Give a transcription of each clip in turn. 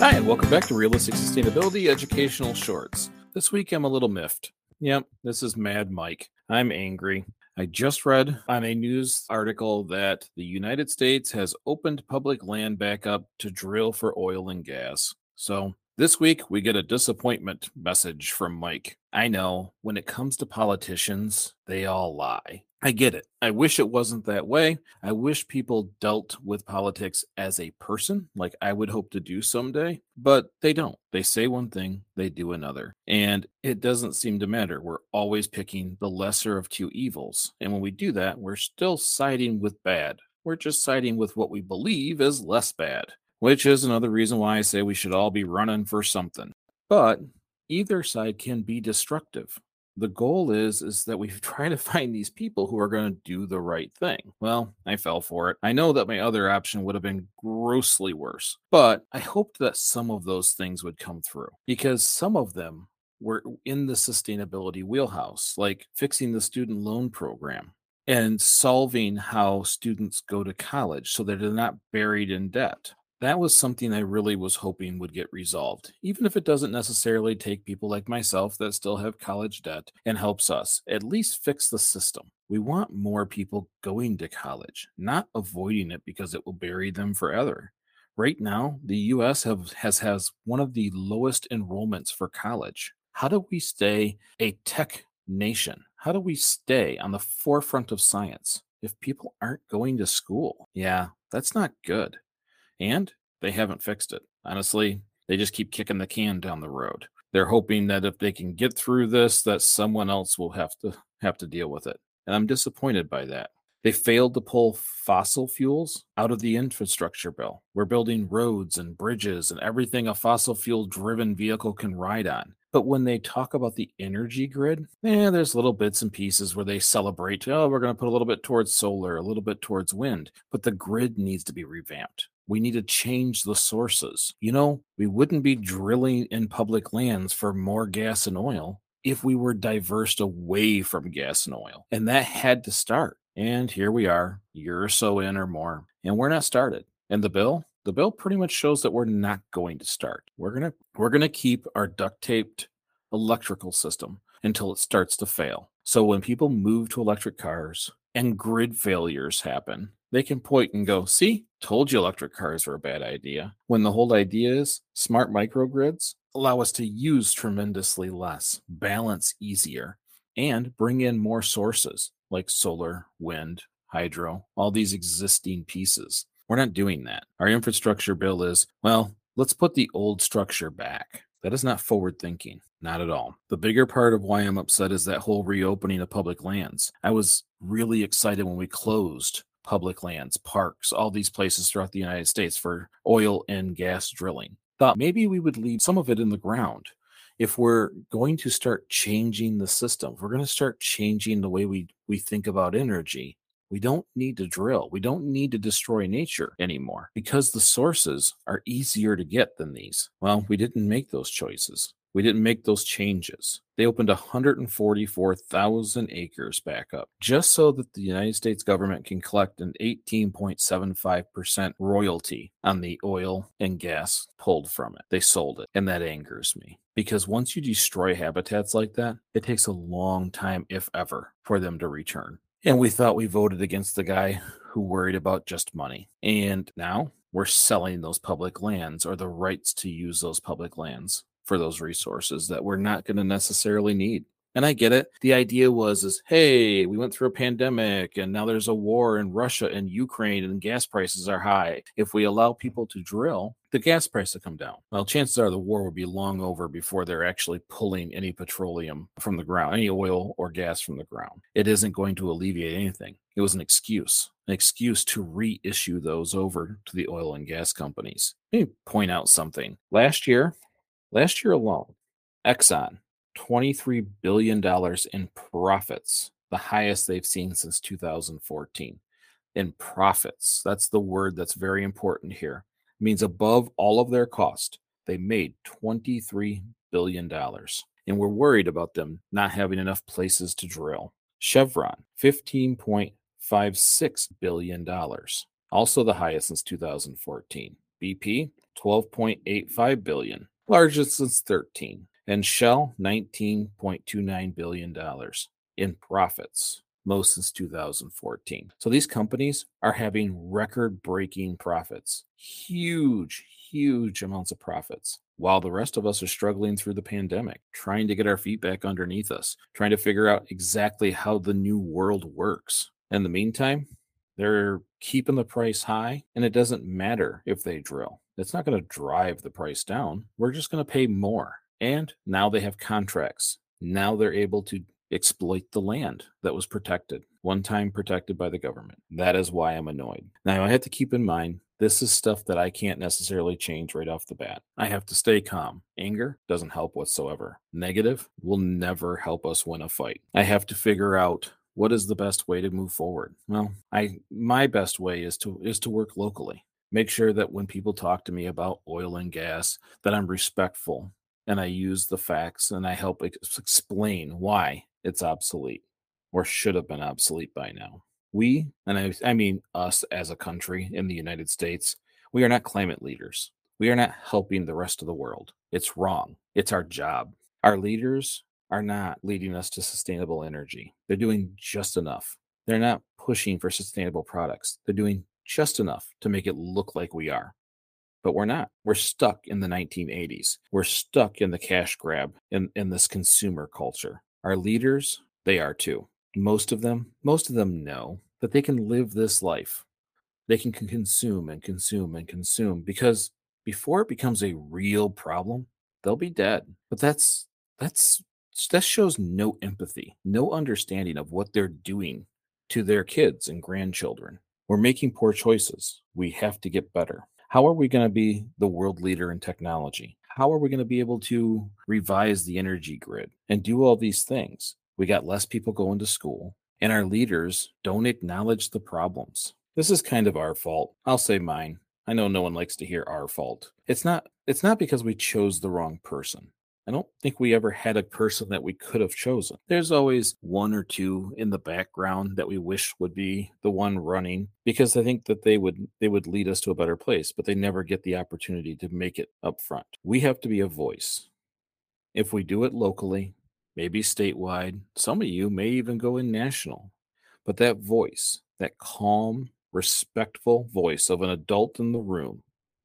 Hi, and welcome back to Realistic Sustainability Educational Shorts. This week I'm a little miffed. Yep, this is Mad Mike. I'm angry. I just read on a news article that the United States has opened public land back up to drill for oil and gas. So this week, we get a disappointment message from Mike. I know when it comes to politicians, they all lie. I get it. I wish it wasn't that way. I wish people dealt with politics as a person, like I would hope to do someday, but they don't. They say one thing, they do another. And it doesn't seem to matter. We're always picking the lesser of two evils. And when we do that, we're still siding with bad. We're just siding with what we believe is less bad which is another reason why I say we should all be running for something. But either side can be destructive. The goal is is that we try to find these people who are going to do the right thing. Well, I fell for it. I know that my other option would have been grossly worse, but I hoped that some of those things would come through because some of them were in the sustainability wheelhouse, like fixing the student loan program and solving how students go to college so that they're not buried in debt that was something I really was hoping would get resolved, even if it doesn't necessarily take people like myself that still have college debt and helps us at least fix the system. We want more people going to college, not avoiding it because it will bury them forever. Right now, the US have, has has one of the lowest enrollments for college. How do we stay a tech nation? How do we stay on the forefront of science if people aren't going to school? Yeah, that's not good and they haven't fixed it. Honestly, they just keep kicking the can down the road. They're hoping that if they can get through this, that someone else will have to have to deal with it. And I'm disappointed by that. They failed to pull fossil fuels out of the infrastructure bill. We're building roads and bridges and everything a fossil fuel driven vehicle can ride on. But when they talk about the energy grid, eh, there's little bits and pieces where they celebrate, oh, we're going to put a little bit towards solar, a little bit towards wind. But the grid needs to be revamped. We need to change the sources. You know, we wouldn't be drilling in public lands for more gas and oil if we were diversed away from gas and oil. And that had to start. And here we are, year or so in or more, and we're not started. And the bill, the bill pretty much shows that we're not going to start. We're gonna we're gonna keep our duct taped electrical system until it starts to fail. So when people move to electric cars and grid failures happen, they can point and go, see, told you electric cars were a bad idea. When the whole idea is smart microgrids allow us to use tremendously less, balance easier, and bring in more sources like solar, wind, hydro, all these existing pieces. We're not doing that. Our infrastructure bill is, well, let's put the old structure back. That is not forward thinking. Not at all. The bigger part of why I'm upset is that whole reopening of public lands. I was really excited when we closed public lands, parks, all these places throughout the United States for oil and gas drilling. Thought maybe we would leave some of it in the ground. If we're going to start changing the system, we're going to start changing the way we, we think about energy. We don't need to drill. We don't need to destroy nature anymore because the sources are easier to get than these. Well, we didn't make those choices. We didn't make those changes. They opened 144,000 acres back up just so that the United States government can collect an 18.75% royalty on the oil and gas pulled from it. They sold it. And that angers me because once you destroy habitats like that, it takes a long time, if ever, for them to return. And we thought we voted against the guy who worried about just money. And now we're selling those public lands or the rights to use those public lands for those resources that we're not going to necessarily need. And I get it. The idea was is hey, we went through a pandemic and now there's a war in Russia and Ukraine and gas prices are high. If we allow people to drill, the gas price will come down. Well, chances are the war will be long over before they're actually pulling any petroleum from the ground, any oil or gas from the ground. It isn't going to alleviate anything. It was an excuse. an excuse to reissue those over to the oil and gas companies. Let me point out something. Last year, last year alone, Exxon, $23 billion in profits, the highest they've seen since 2014. In profits. That's the word that's very important here. It means above all of their cost, they made $23 billion. And we're worried about them not having enough places to drill. Chevron, $15.56 billion, also the highest since 2014. BP, 12.85 billion, largest since 13. And Shell, 19.29 billion dollars in profits, most since 2014. So these companies are having record breaking profits, huge, huge amounts of profits, while the rest of us are struggling through the pandemic, trying to get our feet back underneath us, trying to figure out exactly how the new world works. In the meantime, they're keeping the price high, and it doesn't matter if they drill. It's not going to drive the price down. We're just going to pay more. And now they have contracts. Now they're able to exploit the land that was protected, one time protected by the government. That is why I'm annoyed. Now, I have to keep in mind this is stuff that I can't necessarily change right off the bat. I have to stay calm. Anger doesn't help whatsoever. Negative will never help us win a fight. I have to figure out what is the best way to move forward. Well, I my best way is to is to work locally. Make sure that when people talk to me about oil and gas that I'm respectful and I use the facts and I help ex- explain why it's obsolete or should have been obsolete by now. We, and I, I mean us as a country in the United States, we are not climate leaders. We are not helping the rest of the world. It's wrong. It's our job. Our leaders are not leading us to sustainable energy. They're doing just enough. They're not pushing for sustainable products. They're doing just enough to make it look like we are. But we're not. We're stuck in the 1980s. We're stuck in the cash grab in, in this consumer culture. Our leaders, they are too. Most of them, most of them know that they can live this life. They can consume and consume and consume because before it becomes a real problem, they'll be dead. But that's that's that shows no empathy, no understanding of what they're doing to their kids and grandchildren. We're making poor choices. We have to get better. How are we going to be the world leader in technology? How are we going to be able to revise the energy grid and do all these things? We got less people going to school, and our leaders don't acknowledge the problems. This is kind of our fault. I'll say mine. I know no one likes to hear our fault. It's not it's not because we chose the wrong person. I don't think we ever had a person that we could have chosen. There's always one or two in the background that we wish would be the one running because I think that they would they would lead us to a better place, but they never get the opportunity to make it up front. We have to be a voice. If we do it locally, maybe statewide, some of you may even go in national. But that voice, that calm, respectful voice of an adult in the room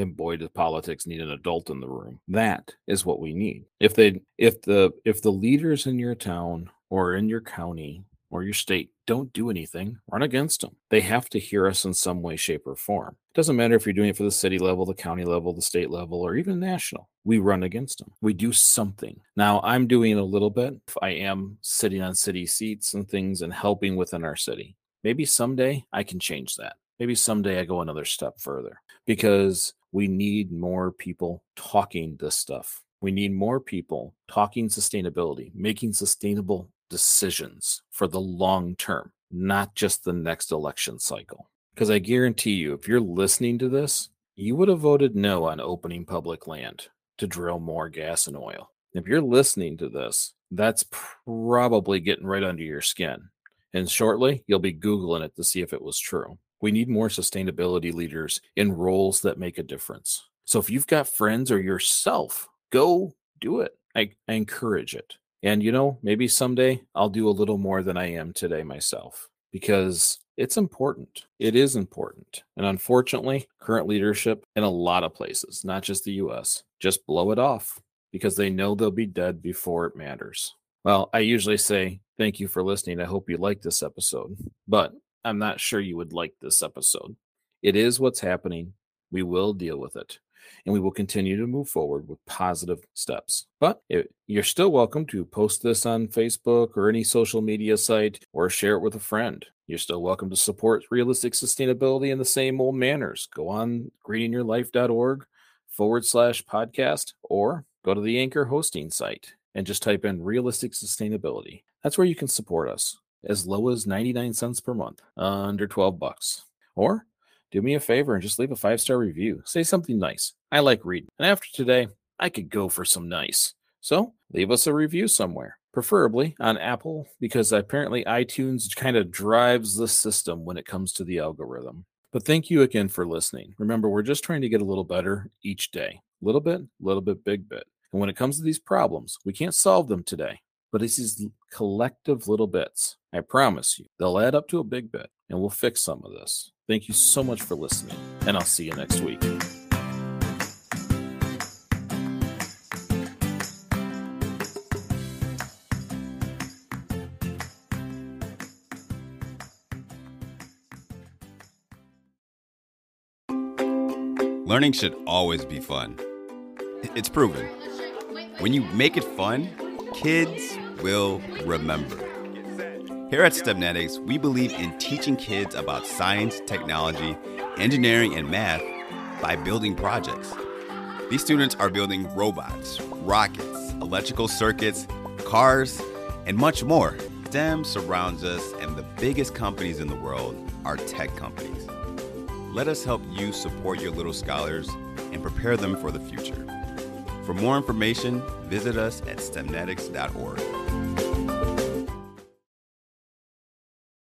and boy does politics need an adult in the room. That is what we need. If they if the if the leaders in your town or in your county or your state don't do anything run against them they have to hear us in some way shape or form. It doesn't matter if you're doing it for the city level the county level the state level or even national. We run against them we do something. Now i'm doing a little bit. I am sitting on city seats and things and helping within our city maybe someday i can change that maybe someday i go another step further because we need more people talking this stuff. We need more people talking sustainability, making sustainable decisions for the long term, not just the next election cycle. Because I guarantee you, if you're listening to this, you would have voted no on opening public land to drill more gas and oil. If you're listening to this, that's probably getting right under your skin. And shortly, you'll be Googling it to see if it was true. We need more sustainability leaders in roles that make a difference. So if you've got friends or yourself, go do it. I, I encourage it. And you know, maybe someday I'll do a little more than I am today myself because it's important. It is important. And unfortunately, current leadership in a lot of places, not just the US, just blow it off because they know they'll be dead before it matters. Well, I usually say, thank you for listening. I hope you liked this episode. But I'm not sure you would like this episode. It is what's happening. We will deal with it. and we will continue to move forward with positive steps. But eh, you're still welcome to post this on Facebook or any social media site or share it with a friend. You're still welcome to support realistic sustainability in the same old manners. Go on greeningyourlife.org forward slash podcast or go to the Anchor hosting site and just type in realistic sustainability. That's where you can support us as low as 99 cents per month, uh, under 12 bucks. Or do me a favor and just leave a five star review. Say something nice. I like reading. And after today, I could go for some nice. So leave us a review somewhere, preferably on Apple, because apparently iTunes kind of drives the system when it comes to the algorithm. But thank you again for listening. Remember, we're just trying to get a little better each day. Little bit, little bit, big bit. And when it comes to these problems, we can't solve them today, but it's these collective little bits. I promise you, they'll add up to a big bit, and we'll fix some of this. Thank you so much for listening, and I'll see you next week. Learning should always be fun. It's proven. When you make it fun, kids will remember. Here at STEMnetics, we believe in teaching kids about science, technology, engineering, and math by building projects. These students are building robots, rockets, electrical circuits, cars, and much more. STEM surrounds us, and the biggest companies in the world are tech companies. Let us help you support your little scholars and prepare them for the future. For more information, visit us at stemnetics.org.